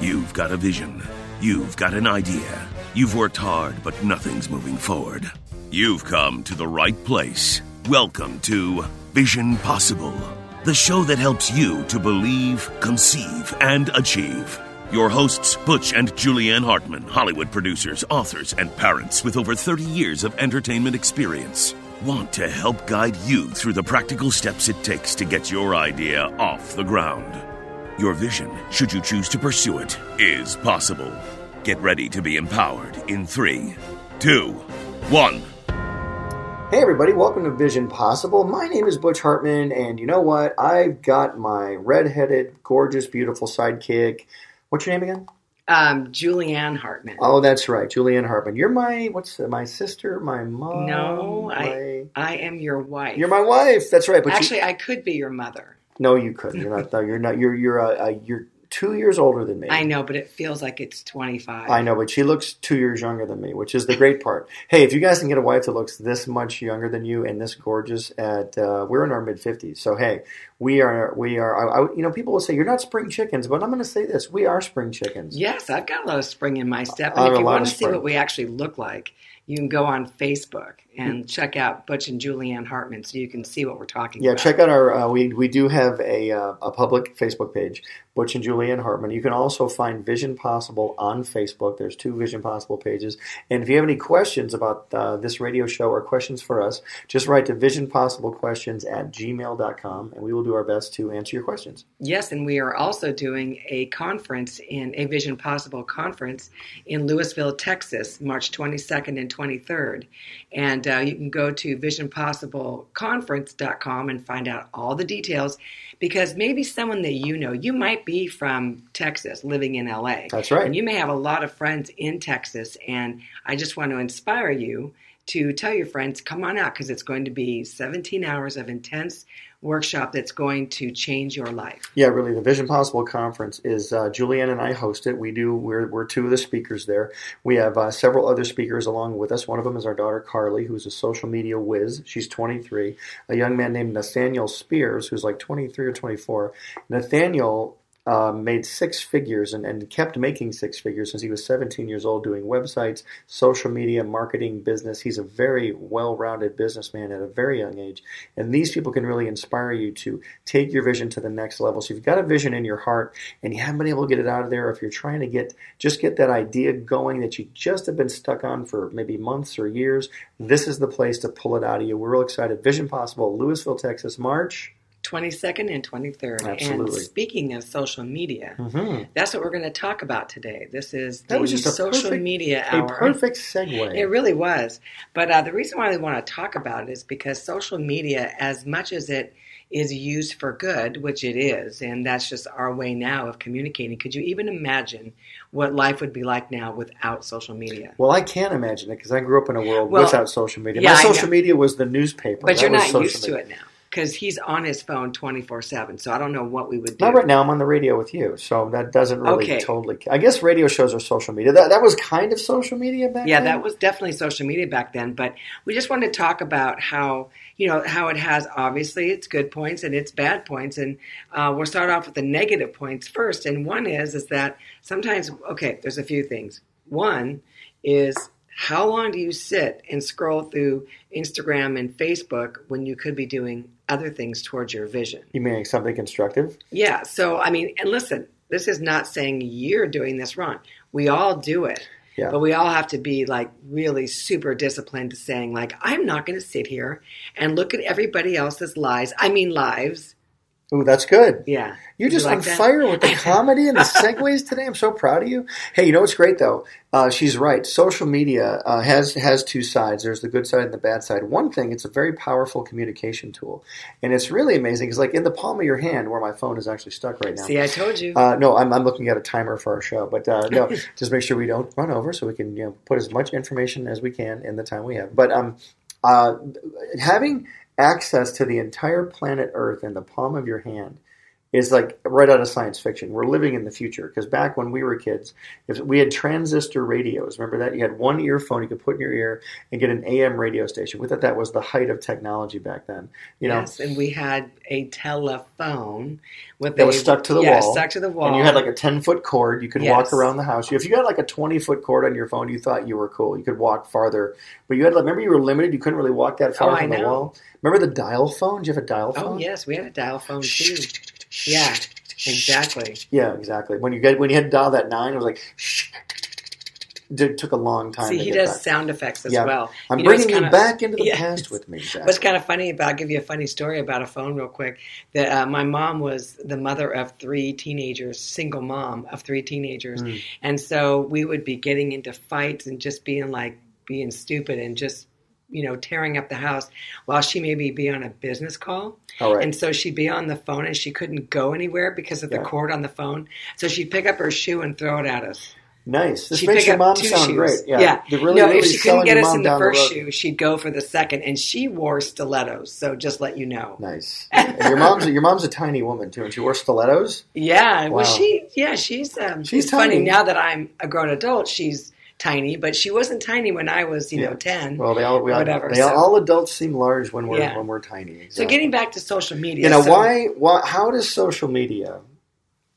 You've got a vision. You've got an idea. You've worked hard, but nothing's moving forward. You've come to the right place. Welcome to Vision Possible, the show that helps you to believe, conceive, and achieve. Your hosts, Butch and Julianne Hartman, Hollywood producers, authors, and parents with over 30 years of entertainment experience, want to help guide you through the practical steps it takes to get your idea off the ground. Your vision, should you choose to pursue it, is possible. Get ready to be empowered in three, two, one. Hey, everybody, welcome to Vision Possible. My name is Butch Hartman, and you know what? I've got my redheaded, gorgeous, beautiful sidekick. What's your name again? Um, Julianne Hartman. Oh, that's right, Julianne Hartman. You're my what's my sister, my mom. no, I my- I am your wife. You're my wife. That's right. But you- Actually, I could be your mother. No, you couldn't. You're not. No, you're not. You're you're uh, uh, you're two years older than me. I know, but it feels like it's 25. I know, but she looks two years younger than me, which is the great part. Hey, if you guys can get a wife that looks this much younger than you and this gorgeous, at uh, we're in our mid fifties. So hey, we are we are. I, I, you know, people will say you're not spring chickens, but I'm going to say this: we are spring chickens. Yes, I've got a lot of spring in my step. I have And if you want to see what we actually look like, you can go on Facebook and check out Butch and Julianne Hartman so you can see what we're talking Yeah, about. Yeah, check out our. Uh, we we do have a uh, a public Facebook page, Butch and Julianne Hartman. You can also find Vision Possible on Facebook. There's two Vision Possible pages. And if you have any questions about uh, this radio show or questions for us, just write to visionpossiblequestions at gmail.com and we will do our best to answer your questions. Yes, and we are also doing a conference in a Vision Possible conference in Lewisville, Texas, March 22nd and 23rd. And uh, you can go to visionpossibleconference.com and find out all the details because maybe someone that you know, you might be from Texas living in LA. That's right. And you may have a lot of friends in Texas. And I just want to inspire you to tell your friends, come on out because it's going to be 17 hours of intense workshop that's going to change your life. Yeah, really, the Vision Possible conference is uh, Julianne and I host it. We do. We're we're two of the speakers there. We have uh, several other speakers along with us. One of them is our daughter Carly, who's a social media whiz. She's 23. A young man named Nathaniel Spears, who's like 23 or 24. Nathaniel. Uh, made six figures and, and kept making six figures since he was 17 years old doing websites, social media, marketing, business. He's a very well rounded businessman at a very young age. And these people can really inspire you to take your vision to the next level. So if you've got a vision in your heart and you haven't been able to get it out of there, if you're trying to get just get that idea going that you just have been stuck on for maybe months or years, this is the place to pull it out of you. We're real excited. Vision Possible, Lewisville, Texas, March. 22nd and 23rd. Absolutely. And speaking of social media, Mm-hmm. that's what we're going to talk about today. This is the That was just a social perfect, media a perfect segue. It really was. But uh, the reason why we want to talk about it is because social media, as much as it is used for good, which it is, and that's just our way now of communicating, could you even imagine what life would be like now without social media? well, I can't imagine it because I grew up in a world Well, without social media. yeah, My social media was the newspaper. But That you're not used to it now because he's on his phone 24 7. So I don't know what we would do. Not right now. I'm on the radio with you, so that doesn't really Okay. totally. I guess radio shows are social media. That that was kind of social media back Yeah, then. Yeah, that was definitely social media back then. But we just wanted to talk about how you know how it has obviously its good points and its bad points, and uh, we'll start off with the negative points first. And one is is that sometimes okay, there's a few things. One is how long do you sit and scroll through Instagram and Facebook when you could be doing other things towards your vision? You mean something constructive? Yeah. So, I mean, and listen, this is not saying you're doing this wrong. We all do it. Yeah. But we all have to be like really super disciplined to saying, like, I'm not going to sit here and look at everybody else's lives. I mean, lives. Ooh, that's good. Yeah. You're Would you just like on that? fire with the comedy and the segues today. I'm so proud of you. Hey, you know what's great though? Uh, she's right. Social media uh, has has two sides. There's the good side and the bad side. One thing, it's a very powerful communication tool, and it's really amazing because, like in the palm of your hand, where my phone is actually stuck right now. See, I told you. Uh, no, I'm, I'm looking at a timer for our show, but uh, no, just make sure we don't run over, so we can you know put as much information as we can in the time we have. But um, uh, having access to the entire planet Earth in the palm of your hand is like right out of science fiction. We're living in the future because back when we were kids, if we had transistor radios. Remember that you had one earphone you could put in your ear and get an AM radio station. We thought that was the height of technology back then. You know, yes, and we had a telephone with that a, was stuck to the yeah, wall. stuck to the wall. and you had like a ten foot cord. You could walk around the house. If you had like a twenty foot cord on your phone, you thought you were cool. You could walk farther, but you had like remember you were limited. You couldn't really walk that far Oh, from the wall. Remember the dial phone? Did you have a dial oh, phone? oh yes, we had a dial phone too. Yeah, exactly. Yeah, exactly. When you get when you had to dial that nine, it was like it took a long time. See, he does back. sound effects as Yeah. well. I'm You know, bringing you kinda- back into the Yes. past with me. Jack. What's kind of funny about? I'll give you a funny story about a phone real quick. That uh, my mom was the mother of three teenagers, single mom of three teenagers, Mm. and so we would be getting into fights and just being like being stupid and just you know tearing up the house while she maybe be on a business call. All right. And so she'd be on the phone and she couldn't go anywhere because of the Yeah. cord on the phone. So she'd pick up her shoe and throw it at us. nice. This She'd makes your mom sound shoes. great. Yeah. yeah. Really, no, really if she couldn't get us in the first road. shoe, she'd go for the second. And she wore stilettos. So just let you know. Nice. And your mom's your mom's a tiny woman too, and she wore stilettos. Yeah. Wow. Well, she, yeah, she's, um, She's funny now that I'm a grown adult. She's tiny, but she wasn't tiny when I was, you Yeah. know, 10. Well, they all we all, Whatever, They all, so- all adults seem large when we're Yeah. when we're tiny. so getting back to social media. you know so- why why how does social media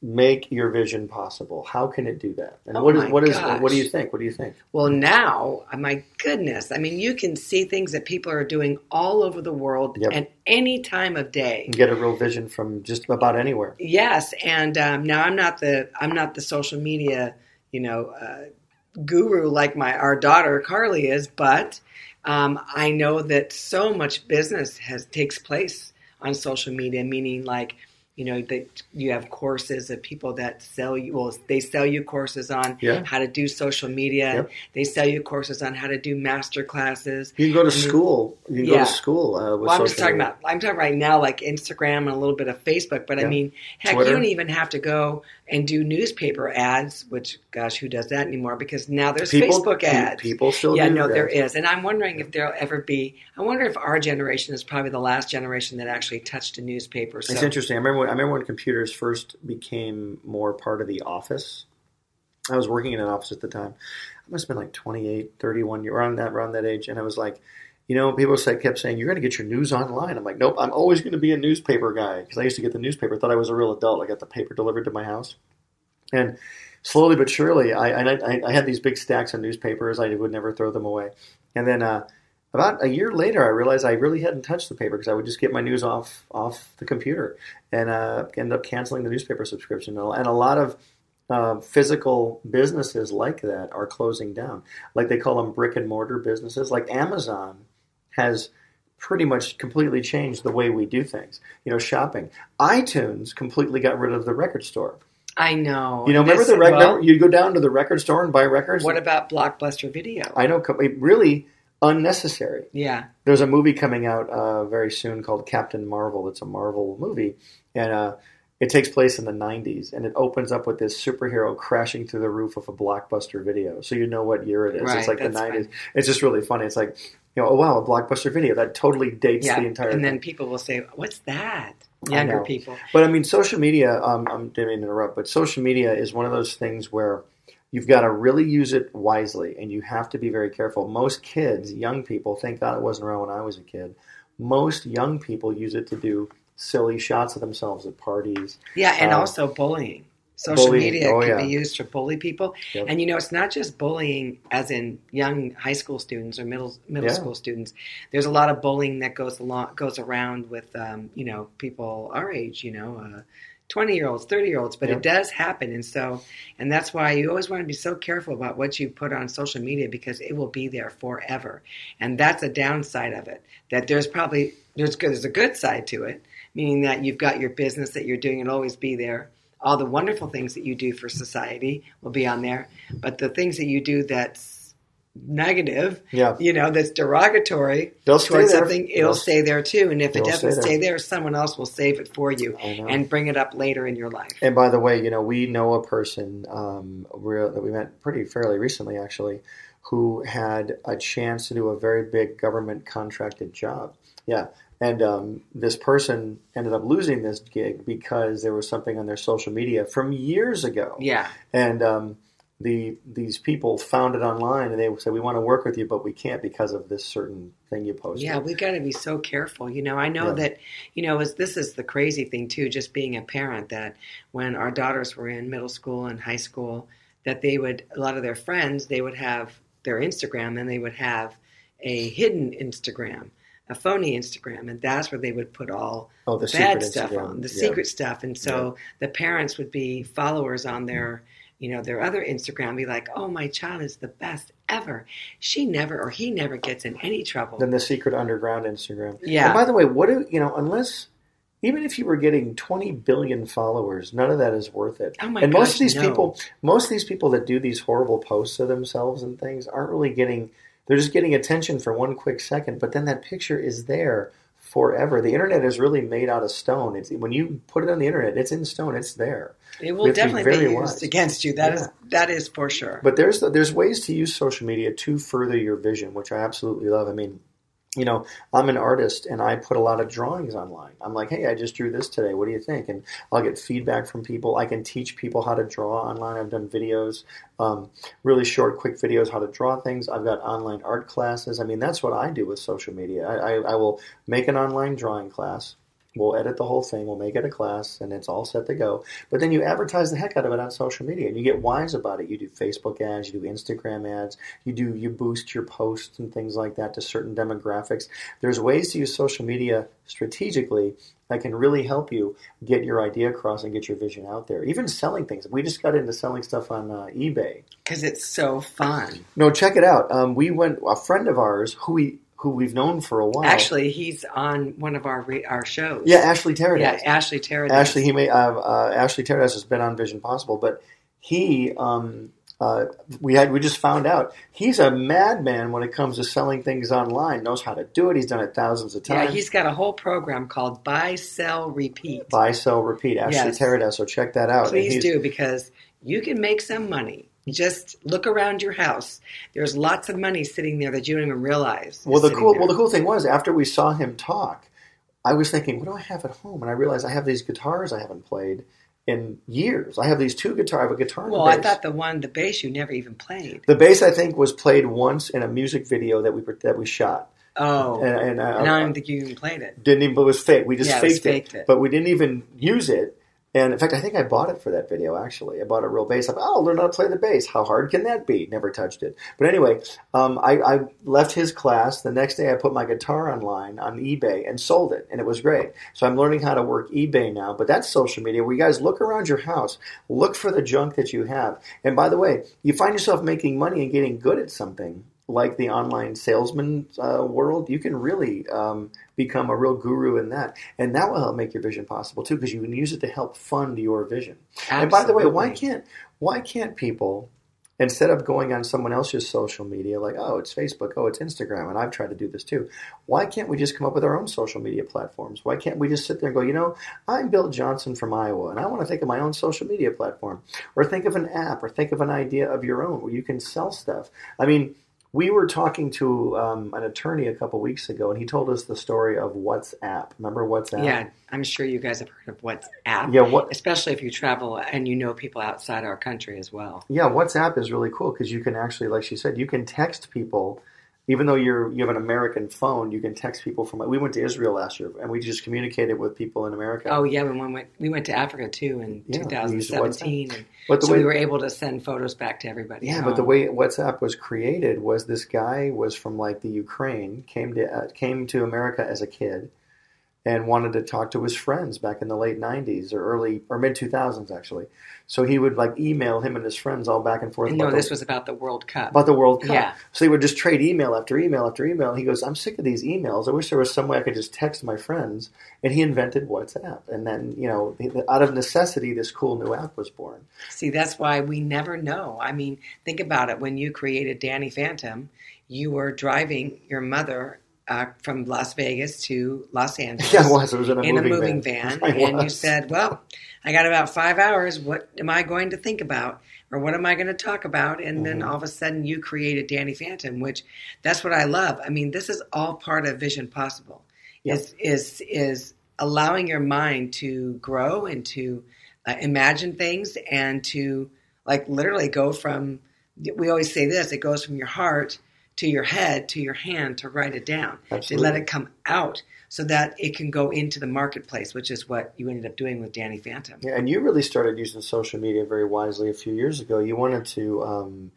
make your vision possible? How can it do that? And Oh what is what is gosh. what do you think? What do you think? Well, now, uh, my goodness, I mean, you can see things that people are doing all over the world Yep. at any time of day. You get a real vision from just about anywhere. Yes, and um, now I'm not the I'm not the social media, you know, uh, guru like my our daughter Carly is, but um, I know that so much business has takes place on social media, meaning like. You know that you have courses of people that sell you. Well, they sell you courses on Yeah. how to do social media. Yep. They sell you courses on how to do master classes. You can go to mean, school. You can go to school uh, with Well, I'm just talking media. about. I'm talking right now, like Instagram and a little bit of Facebook. But I mean, heck, Twitter. you don't even have to go and do newspaper ads. Which, gosh, who does that anymore? Because now there's people, Facebook ads. People still yeah, no, there is, and I'm wondering if there'll ever be. I wonder if our generation is probably the last generation that actually touched a newspaper. So It's interesting. I remember when, I remember when computers first became more part of the office. I was working in an office at the time. I must have been like 28, 31, year- around that around that age, and I was like, you know, people said kept saying you're going to get your news online. I'm like, nope, I'm always going to be a newspaper guy because I used to get the newspaper. I Thought I was a real adult. I got the paper delivered to my house, and slowly but surely, I I, I had these big stacks of newspapers. I would never throw them away, and then. Uh, about a year later, I realized I really hadn't touched the paper because I would just get my news off off the computer and uh, end up canceling the newspaper subscription. And a lot of uh, physical businesses like that are closing down. Like they call them brick and mortar businesses. Like Amazon has pretty much completely changed the way we do things. You know, shopping. iTunes completely got rid of the record store. I know. You know, remember This- the rec- well, you go down to the record store and buy records. What about Blockbuster Video? I know, really unnecessary. yeah, there's a movie coming out uh, very soon called Captain Marvel. It's a Marvel movie, and uh, it takes place in the 90s, and it opens up with this superhero crashing through the roof of a blockbuster video. So you know what year it is. Right, it's like the 90s. fine. It's just really funny. It's like, you know, oh wow, a blockbuster video that totally dates yeah. the entire. Thing. And thing. then people will say, "What's that?" Younger people. But I mean, social media. Um, I'm didn't mean to interrupt, but social media is one of those things where you've got to really use it wisely, and you have to be very careful. Most kids, young people, thank God it wasn't around when I was a kid. Most young people use it to do silly shots of themselves at parties. Yeah, and Uh, also bullying. Social bullying, media oh, can yeah. be used to bully people, Yep. and you know it's not just bullying as in young high school students or middle middle Yeah. school students. There's a lot of bullying that goes along goes around with um, you know people our age, you know, uh, twenty year olds, thirty year olds, but Yep. it does happen, and so and that's why you always want to be so careful about what you put on social media because it will be there forever, and that's a downside of it. That there's probably there's good there's a good side to it, meaning that you've got your business that you're doing it'll always be there all the wonderful things that you do for society will be on there but the things that you do that's negative Yeah, you know that's derogatory they'll towards there. something it'll They'll- stay there too and if it doesn't stay stay there. there someone else will save it for you and bring it up later in your life And by the way, you know, we know a person um, real, that we met pretty fairly recently, actually, who had a chance to do a very big government contracted job. Yeah. And um, this person ended up losing this gig because there was something on their social media from years ago. Yeah. And um, the these people found it online and they said, "We want to work with you, but we can't because of this certain thing you posted." Yeah, we got to be so careful. You know, I know Yeah. that, you know, as this is the crazy thing too, just being a parent that when our daughters were in middle school and high school, that they would, a lot of their friends, they would have their Instagram and they would have a hidden Instagram, a phony Instagram. And that's where they would put all oh, the bad secret stuff Instagram. on, the Yeah. secret stuff. And so the parents would be followers on their, you know, their other Instagram, be like, oh, my child is the best ever. She never or he never gets in any trouble. Then the secret underground Instagram. Yeah. And by the way, what do you know? Unless even if you were getting 20 billion followers, none of that is worth it. Oh my and most gosh, of these no. people, most of these people that do these horrible posts of themselves and things aren't really getting. They're just getting attention for one quick second, but then that picture is there forever. The internet is really made out of stone. It's when you put it on the internet, it's in stone. It's there. It will to be definitely be, used wise. against you. That is Yeah. that is for sure. But there's there's ways to use social media to further your vision, which I absolutely love. I mean, you know, I'm an artist and I put a lot of drawings online. I'm like, hey, I just drew this today. What do you think? And I'll get feedback from people. I can teach people how to draw online. I've done videos, um, really short, quick videos, how to draw things. I've got online art classes. I mean, that's what I do with social media. I, I, I will make an online drawing class. We'll edit the whole thing. We'll make it a class, and it's all set to go. But then you advertise the heck out of it on social media, and you get wise about it. You do Facebook ads, you do Instagram ads, you do you boost your posts and things like that to certain demographics. There's ways to use social media strategically that can really help you get your idea across and get your vision out there. Even selling things. We just got into selling stuff on uh, eBay. Because it's so fun. No, check it out. Um, we went. A friend of ours who we who we've known for a while. Actually, he's on one of our re- our shows. yeah, Ashley Terradas. yeah, Ashley Terradas. Ashley, he may uh, uh, Ashley Terradas has been on Vision Possible, but he um, uh, we had we just found out he's a madman when it comes to selling things online. Knows how to do it. He's done it thousands of times. Yeah, he's got a whole program called Buy, Sell, Repeat. Buy, sell, repeat. Ashley Yes. Terradas. So check that out. Please do because you can make some money. Just look around your house. There's lots of money sitting there that you don't even realize. Well, the cool there. well the cool thing was after we saw him talk, I was thinking, what do I have at home? And I realized I have these guitars I haven't played in years. I have these two guitars. I have a guitar. and a Well, I thought the one, the bass, you never even played. the bass I think was played once in a music video that we that we shot. Oh, and, and I, and I don't think you even played it. didn't even. It was fake. We just Yeah, it faked, faked it. but we didn't even use it. And in fact, I think I bought it for that video. Actually, I bought a real bass. I'm, oh, I'll learn how to play the bass. How hard can that be? Never touched it. But anyway, um, I, I left his class. The next day, I put my guitar online on eBay and sold it, and it was great. So I'm learning how to work eBay now. But that's social media. Where you guys look around your house, look for the junk that you have. And by the way, you find yourself making money and getting good at something like the online salesman uh, world, you can really um, become a real guru in that, and that will help make your vision possible too, because you can use it to help fund your vision. And by the way, why can't why can't people instead of going on someone else's social media like oh it's Facebook, oh it's Instagram, and I've tried to do this too. Why can't we just come up with our own social media platforms? Why can't we just sit there and go, you know, I'm Bill Johnson from Iowa, and I want to think of my own social media platform, or think of an app, or think of an idea of your own where you can sell stuff. I mean we were talking to um, an attorney a couple weeks ago, and he told us the story of WhatsApp. Remember WhatsApp? Yeah, I'm sure you guys have heard of WhatsApp. Yeah. What? Especially if you travel and you know people outside our country as well. Yeah. WhatsApp is really cool because you can actually, like she said, you can text people. Even though you're you have an American phone, you can text people from. We went to Israel last year, and we just communicated with people in America. Oh yeah, when we went, we went to Africa too in Yeah, 2017, and but so way we were able to send photos back to everybody. Yeah, at but the way WhatsApp was created was this guy was from like the Ukraine, came to uh, came to America as a kid, and wanted to talk to his friends back in the late '90s or early or mid 2000s actually. So he would like email him and his friends all back and forth. And no, about this was about the World Cup. about the World Cup. Yeah. So he would just trade email after email after email. He goes, "I'm sick of these emails. I wish there was some way I could just text my friends." And he invented WhatsApp. And then you know, out of necessity, this cool new app was born. See, that's why we never know. I mean, think about it. When you created Danny Phantom, you were driving your mother uh, from Las Vegas to Los Angeles. Yeah, was. Was in a in a moving moving van. van, and you said, "Well, I got about five hours. What am I going to think about, or what am I going to talk about?" And then Mhm. all of a sudden, you created Danny Phantom, which that's what I love. I mean, this is all part of Vision Possible. Yep. is is is allowing your mind to grow and to uh, imagine things and to like literally go from we always say this it goes from your heart to your head to your hand to write it down to Absolutely. let it come out so that it can go into the marketplace which is what you ended up doing with danny phantom Yeah, and you really started using social media very wisely a few years ago. You wanted to um,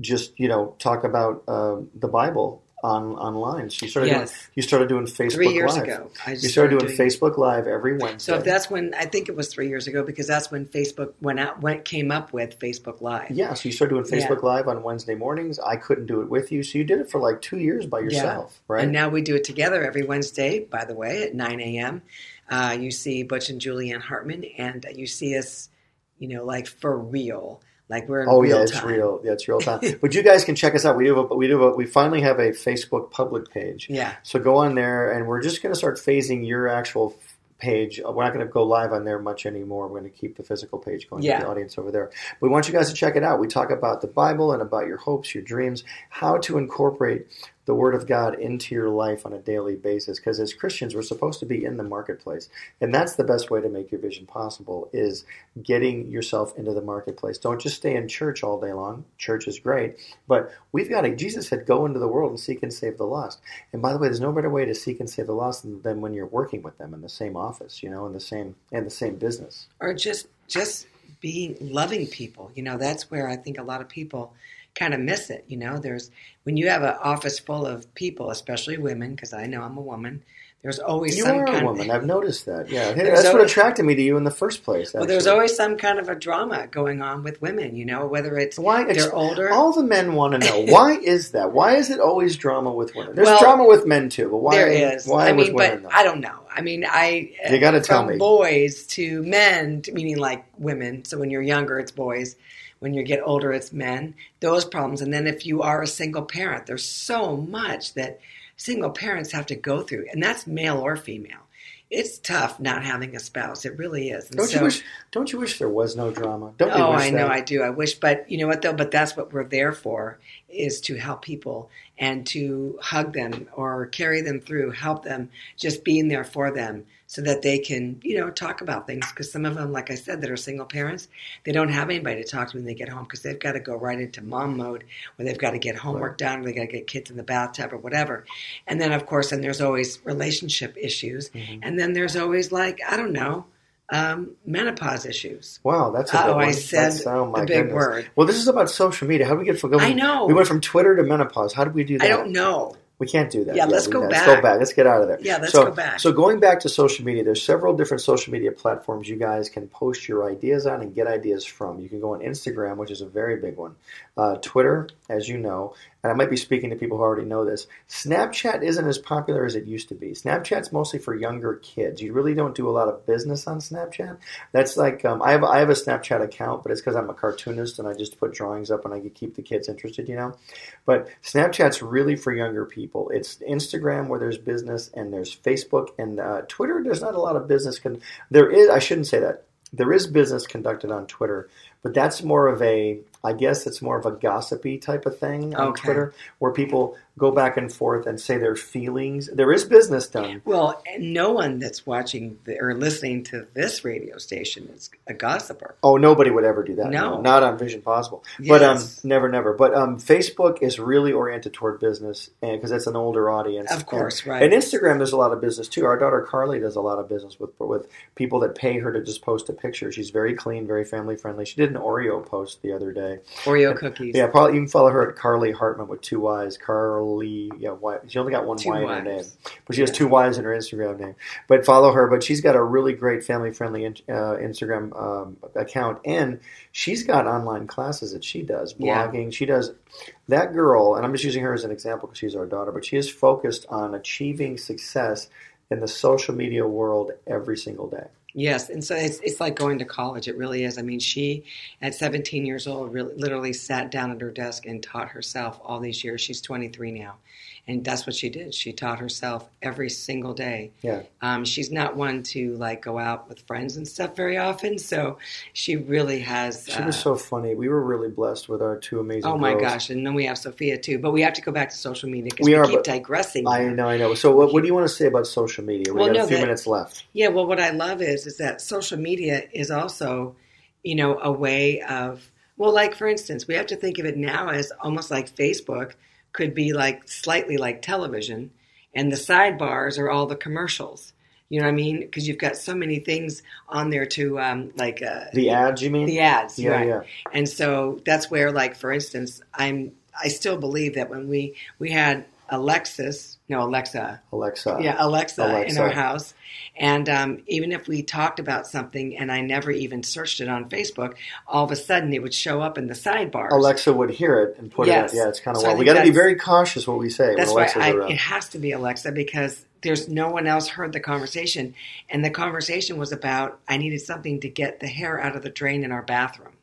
just you know talk about um the Bible on online. So you started Yes. doing, you started doing Facebook three years Live. ago I You just started doing doing- Facebook Live every Wednesday. so if that's when i think it was three years ago because that's when facebook went out went came up with facebook live yeah, so you started doing Yeah. Facebook Live on Wednesday mornings. I couldn't do it with you, so you did it for like two years by yourself, right? And now we do it together every Wednesday, by the way, at 9 a.m. Uh, you see Butch and Julianne Hartman, and you see us, you know, like for real. Like we're in Oh real yeah, it's time. real. Yeah, it's real time. but you guys can check us out. We do. Have a, we do. A, we finally have a Facebook public page. Yeah. So go on there, and we're just going to start phasing your actual page. Uh, we're not going to go live on there much anymore. We're going to keep the physical page going Yeah. to the audience over there. We want you guys to check it out. We talk about the Bible and about your hopes, your dreams, how to incorporate the Word of God into your life on a daily basis. Because as Christians, we're supposed to be in the marketplace, and that's the best way to make your vision possible. Is getting yourself into the marketplace. Don't just stay in church all day long. Church is great, but we've got to. Jesus said, "Go into the world and seek and save the lost." And by the way, there's no better way to seek and save the lost than, when you're working with them in the same office, you know, in the same in the same business. Or just just being loving people. You know, that's where I think a lot of people kind of miss it. You know, there's when you have an office full of people, especially women, because I know I'm a woman. There's always You some are kind a woman. I've noticed that. Yeah, that's what attracted me to you in the first place. Well, there's always some kind of a drama going on with women, you know, whether it's Why they're older. All the men want to know why is that? Why is it always drama with women? There's Well, drama with men too, but why? there is. Why I with mean, women? but though? I don't know. I mean, I uh, You gotta tell me. boys to men, to- meaning like women. So when you're younger, it's boys. When you get older, it's men. Those problems, and then if you are a single parent, there's so much that single parents have to go through, and that's male or female. It's tough not having a spouse. It really is. And don't so, you wish? Don't you wish there was no drama? Don't you Oh, I know, that? I do. I wish, but you know what though? But that's what we're there for: is to help people and to hug them or carry them through, help them, just being there for them, so that they can, you know, talk about things. Because some of them, like I said, that are single parents, they don't have anybody to talk to when they get home because they've got to go right into mom mode, where they've got to get homework done, or they got to get kids in the bathtub or whatever. And then, of course, and there's always relationship issues, Mm-hmm. and then there's always like I don't know. Um, menopause issues. Wow, that's a Uh-oh, big. I said oh, the big goodness. word. Well, this is about social media. How do we get from going? I know. We went from Twitter to menopause. How did we do that? I don't know. We can't do that. Yeah, let's go Let's back. go back. Let's get out of there. Yeah, let's so, go back. So going back to social media, there's several different social media platforms you guys can post your ideas on and get ideas from. You can go on Instagram, which is a very big one. Uh, Twitter, as you know, and I might be speaking to people who already know this. Snapchat isn't as popular as it used to be. Snapchat's mostly for younger kids. You really don't do a lot of business on Snapchat. That's like um, I have I have a Snapchat account, but it's because I'm a cartoonist and I just put drawings up and I keep the kids interested, you know. But Snapchat's really for younger people. It's Instagram where there's business, and there's Facebook and uh, Twitter. There's not a lot of business. Con- there is. I shouldn't say that. There is business conducted on Twitter, but that's more of a. I guess it's more of a gossipy type of thing on Okay. Twitter, where people go back and forth and say their feelings. There is business done. Well, no one that's watching the, or listening to this radio station is a gossiper. Oh, nobody would ever do that. No. not on Vision Possible. But um, Yes. never, never. But um, Facebook is really oriented toward business, because it's an older audience. Of course, and, right. And Instagram, there's a lot of business too. Our daughter Carly does a lot of business with with people that pay her to just post a picture. She's very clean, very family friendly. She did an Oreo post the other day. Oreo cookies. Yeah, probably you can follow her at Carly Hartman with two Y's. Carly, yeah, y, she only got one Two Y in her name, but she has two Y's in her Instagram name. But follow her. But she's got a really great family friendly uh, Instagram um, account, and she's got online classes that she does, Yeah. blogging. She does that girl, and I'm just using her as an example because she's our daughter. But she is focused on achieving success in the social media world every single day. Yes, and so it's it's like going to college. It really is. I mean, she at 17 years old really, literally sat down at her desk and taught herself all these years. She's 23 now, and that's what she did. She taught herself every single day. Yeah. Um, she's not one to like go out with friends and stuff very often, so she really has. She was so funny. We were really blessed with our two amazing. Oh my girls. gosh! And then we have Sophia too. But we have to go back to social media because We we, are, keep digressing. I know, I know. So, what, what do you want to say about social media? We Well, got no, a few that- minutes left. Yeah, well, what I love is is that social media is also, you know, a way of well, like for instance, we have to think of it now as almost like Facebook could be like slightly like television, and the sidebars are all the commercials. You know what I mean? Because you've got so many things on there to um, like uh, The ads, you mean? the ads, Yeah, right? yeah. And so that's where, like for instance, I'm I still believe that when we we had Alexis, no Alexa, Alexa. yeah, Alexa, in our house. And um, even if we talked about something and I never even searched it on Facebook, all of a sudden it would show up in the sidebar. Alexa would hear it and put Yes. it. Yeah, it's kind of So wild. We got to be very cautious what we say That's why I, it has to be Alexa because there's no one else heard the conversation. And the conversation was about I needed something to get the hair out of the drain in our bathroom.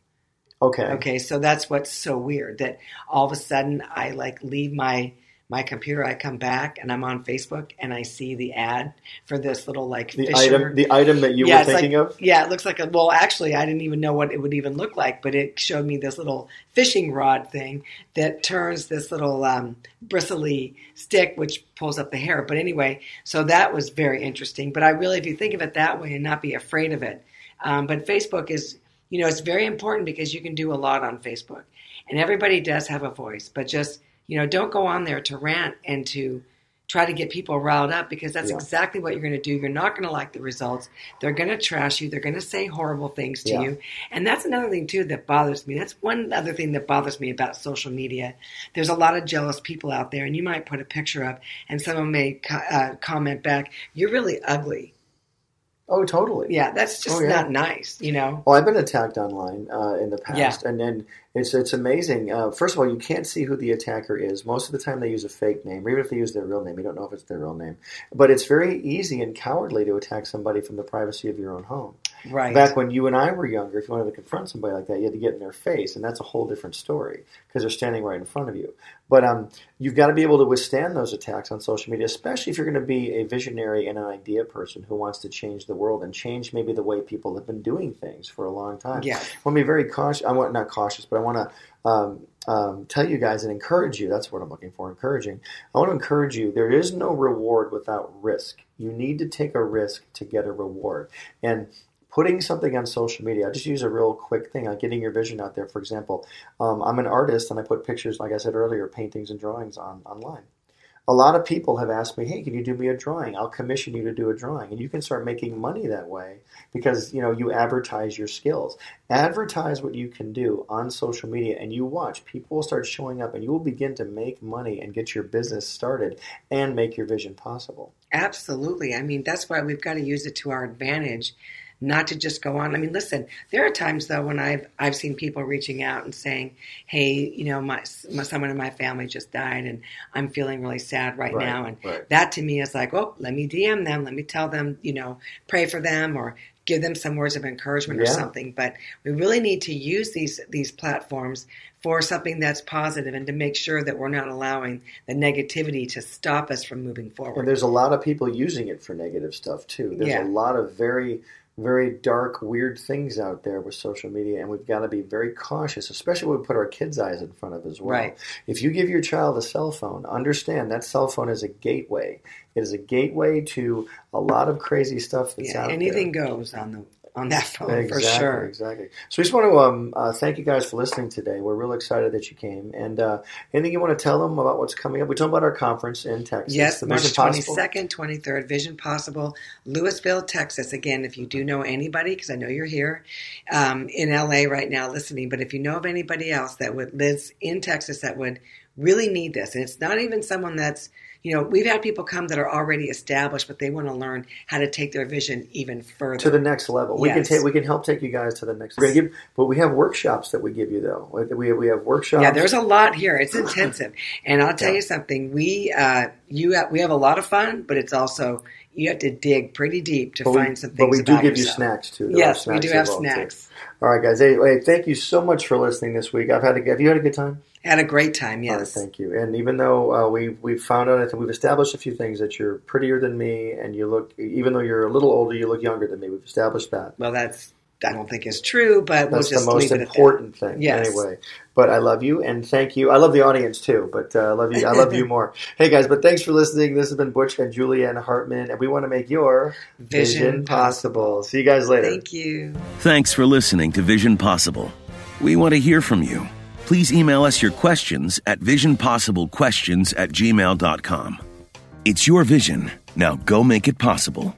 okay. Okay, so that's what's so weird that all of a sudden I like leave my my computer, I come back and I'm on Facebook and I see the ad for this little like The Fisher. item, the item that you yeah, were thinking like, of. Yeah, it looks like a well. Actually, I didn't even know what it would even look like, but it showed me this little fishing rod thing that turns this little um, bristly stick, which pulls up the hair. But anyway, so that was very interesting. But I really, if you think of it that way and not be afraid of it, um, but Facebook is, you know, it's very important because you can do a lot on Facebook, and everybody does have a voice, but just you know, don't go on there to rant and to try to get people riled up because that's Yeah. exactly what you're going to do. You're not going to like the results. They're going to trash you. They're going to say horrible things to Yeah. you. And that's another thing too that bothers me. That's one other thing that bothers me about social media. There's a lot of jealous people out there and you might put a picture up and someone may co- uh, comment back, "You're really ugly." Oh, totally. Yeah, that's just Oh, yeah. not nice, you know. Well, I've been attacked online uh, in the past, Yeah. and then it's it's amazing. Uh, first of all, you can't see who the attacker is. Most of the time, they use a fake name, or even if they use their real name, you don't know if it's their real name. But it's very easy and cowardly to attack somebody from the privacy of your own home. Right. Back when you and I were younger, if you wanted to confront somebody like that, you had to get in their face, and that's a whole different story because they're standing right in front of you. But um, you've got to be able to withstand those attacks on social media, especially if you're going to be a visionary and an idea person who wants to change the world and change maybe the way people have been doing things for a long time. Yeah. I want to be very cautious. I want not cautious, but I want to um, um, tell you guys and encourage you. That's what I'm looking for. Encouraging. I want to encourage you. There is no reward without risk. You need to take a risk to get a reward. And putting something on social media, I'll just use a real quick thing on getting your vision out there. For example, um, I'm an artist and I put pictures, like I said earlier, paintings and drawings on online. A lot of people have asked me, "Hey, can you do me a drawing? I'll commission you to do a drawing." And you can start making money that way because, you know, you advertise your skills. Advertise what you can do on social media and you watch people will start showing up and you will begin to make money and get your business started and make your vision possible. Absolutely. I mean, that's why we've got to use it to our advantage, not to just go on. I mean, listen, there are times though when I've I've seen people reaching out and saying, "Hey, you know, my, my someone in my family just died, and I'm feeling really sad right, Right, now." And right. that to me is like, "Oh, let me DM them. Let me tell them, you know, pray for them or." Give them some words of encouragement or something, but we really need to use these these platforms for something that's positive and to make sure that we're not allowing the negativity to stop us from moving forward. And there's a lot of people using it for negative stuff too. There's Yeah. a lot of very, very dark, weird things out there with social media, and we've got to be very cautious, especially when we put our kids' eyes in front of as well. Right. If you give your child a cell phone, understand that cell phone is a gateway. It is a gateway to a lot of crazy stuff that's Yeah, out anything there. Anything goes on the on that phone Exactly, for sure. exactly. So we just want to um, uh, thank you guys for listening today. We're real excited that you came. And uh, anything you want to tell them about what's coming up? We talked about our conference in Texas. Yes, the March twenty second, twenty third, Vision Possible, Lewisville, Texas. Again, if you do know anybody, because I know you're here um, in LA right now listening, but if you know of anybody else that would lives in Texas that would really need this, and it's not even someone that's you know, we've had people come that are already established, but they want to learn how to take their vision even further. to the next level. We can take we can help take you guys to the next. We're give, but we have workshops that we give you though. We we have workshops. Yeah, there's a lot here. It's intensive, and I'll tell Yeah. you something. We uh, you have, we have a lot of fun, but it's also you have to dig pretty deep to but we, find some things. but we do give you snacks too. There Yes, we do have involved, too. snacks. All right, guys. Hey, hey, thank you so much for listening this week. I've had a, have you had a good time? Had a great time, yes. All right, thank you. And even though uh, we we've found out, I think we've established a few things that you're prettier than me, and you look, even though you're a little older, you look younger than me. We've established that. Well, that's I don't think is true, but That's we'll just the most leave important thing. Yes. Anyway, but I love you and thank you. I love the audience too, but uh, I love you. I love you more. Hey guys, but thanks for listening. This has been Butch and Julianne Hartman, and we want to make your Vision possible. See you guys later. Thank you. Thanks for listening to Vision Possible. We want to hear from you. Please email us your questions at visionpossiblequestions at gmail.com. It's your vision. Now go make it possible.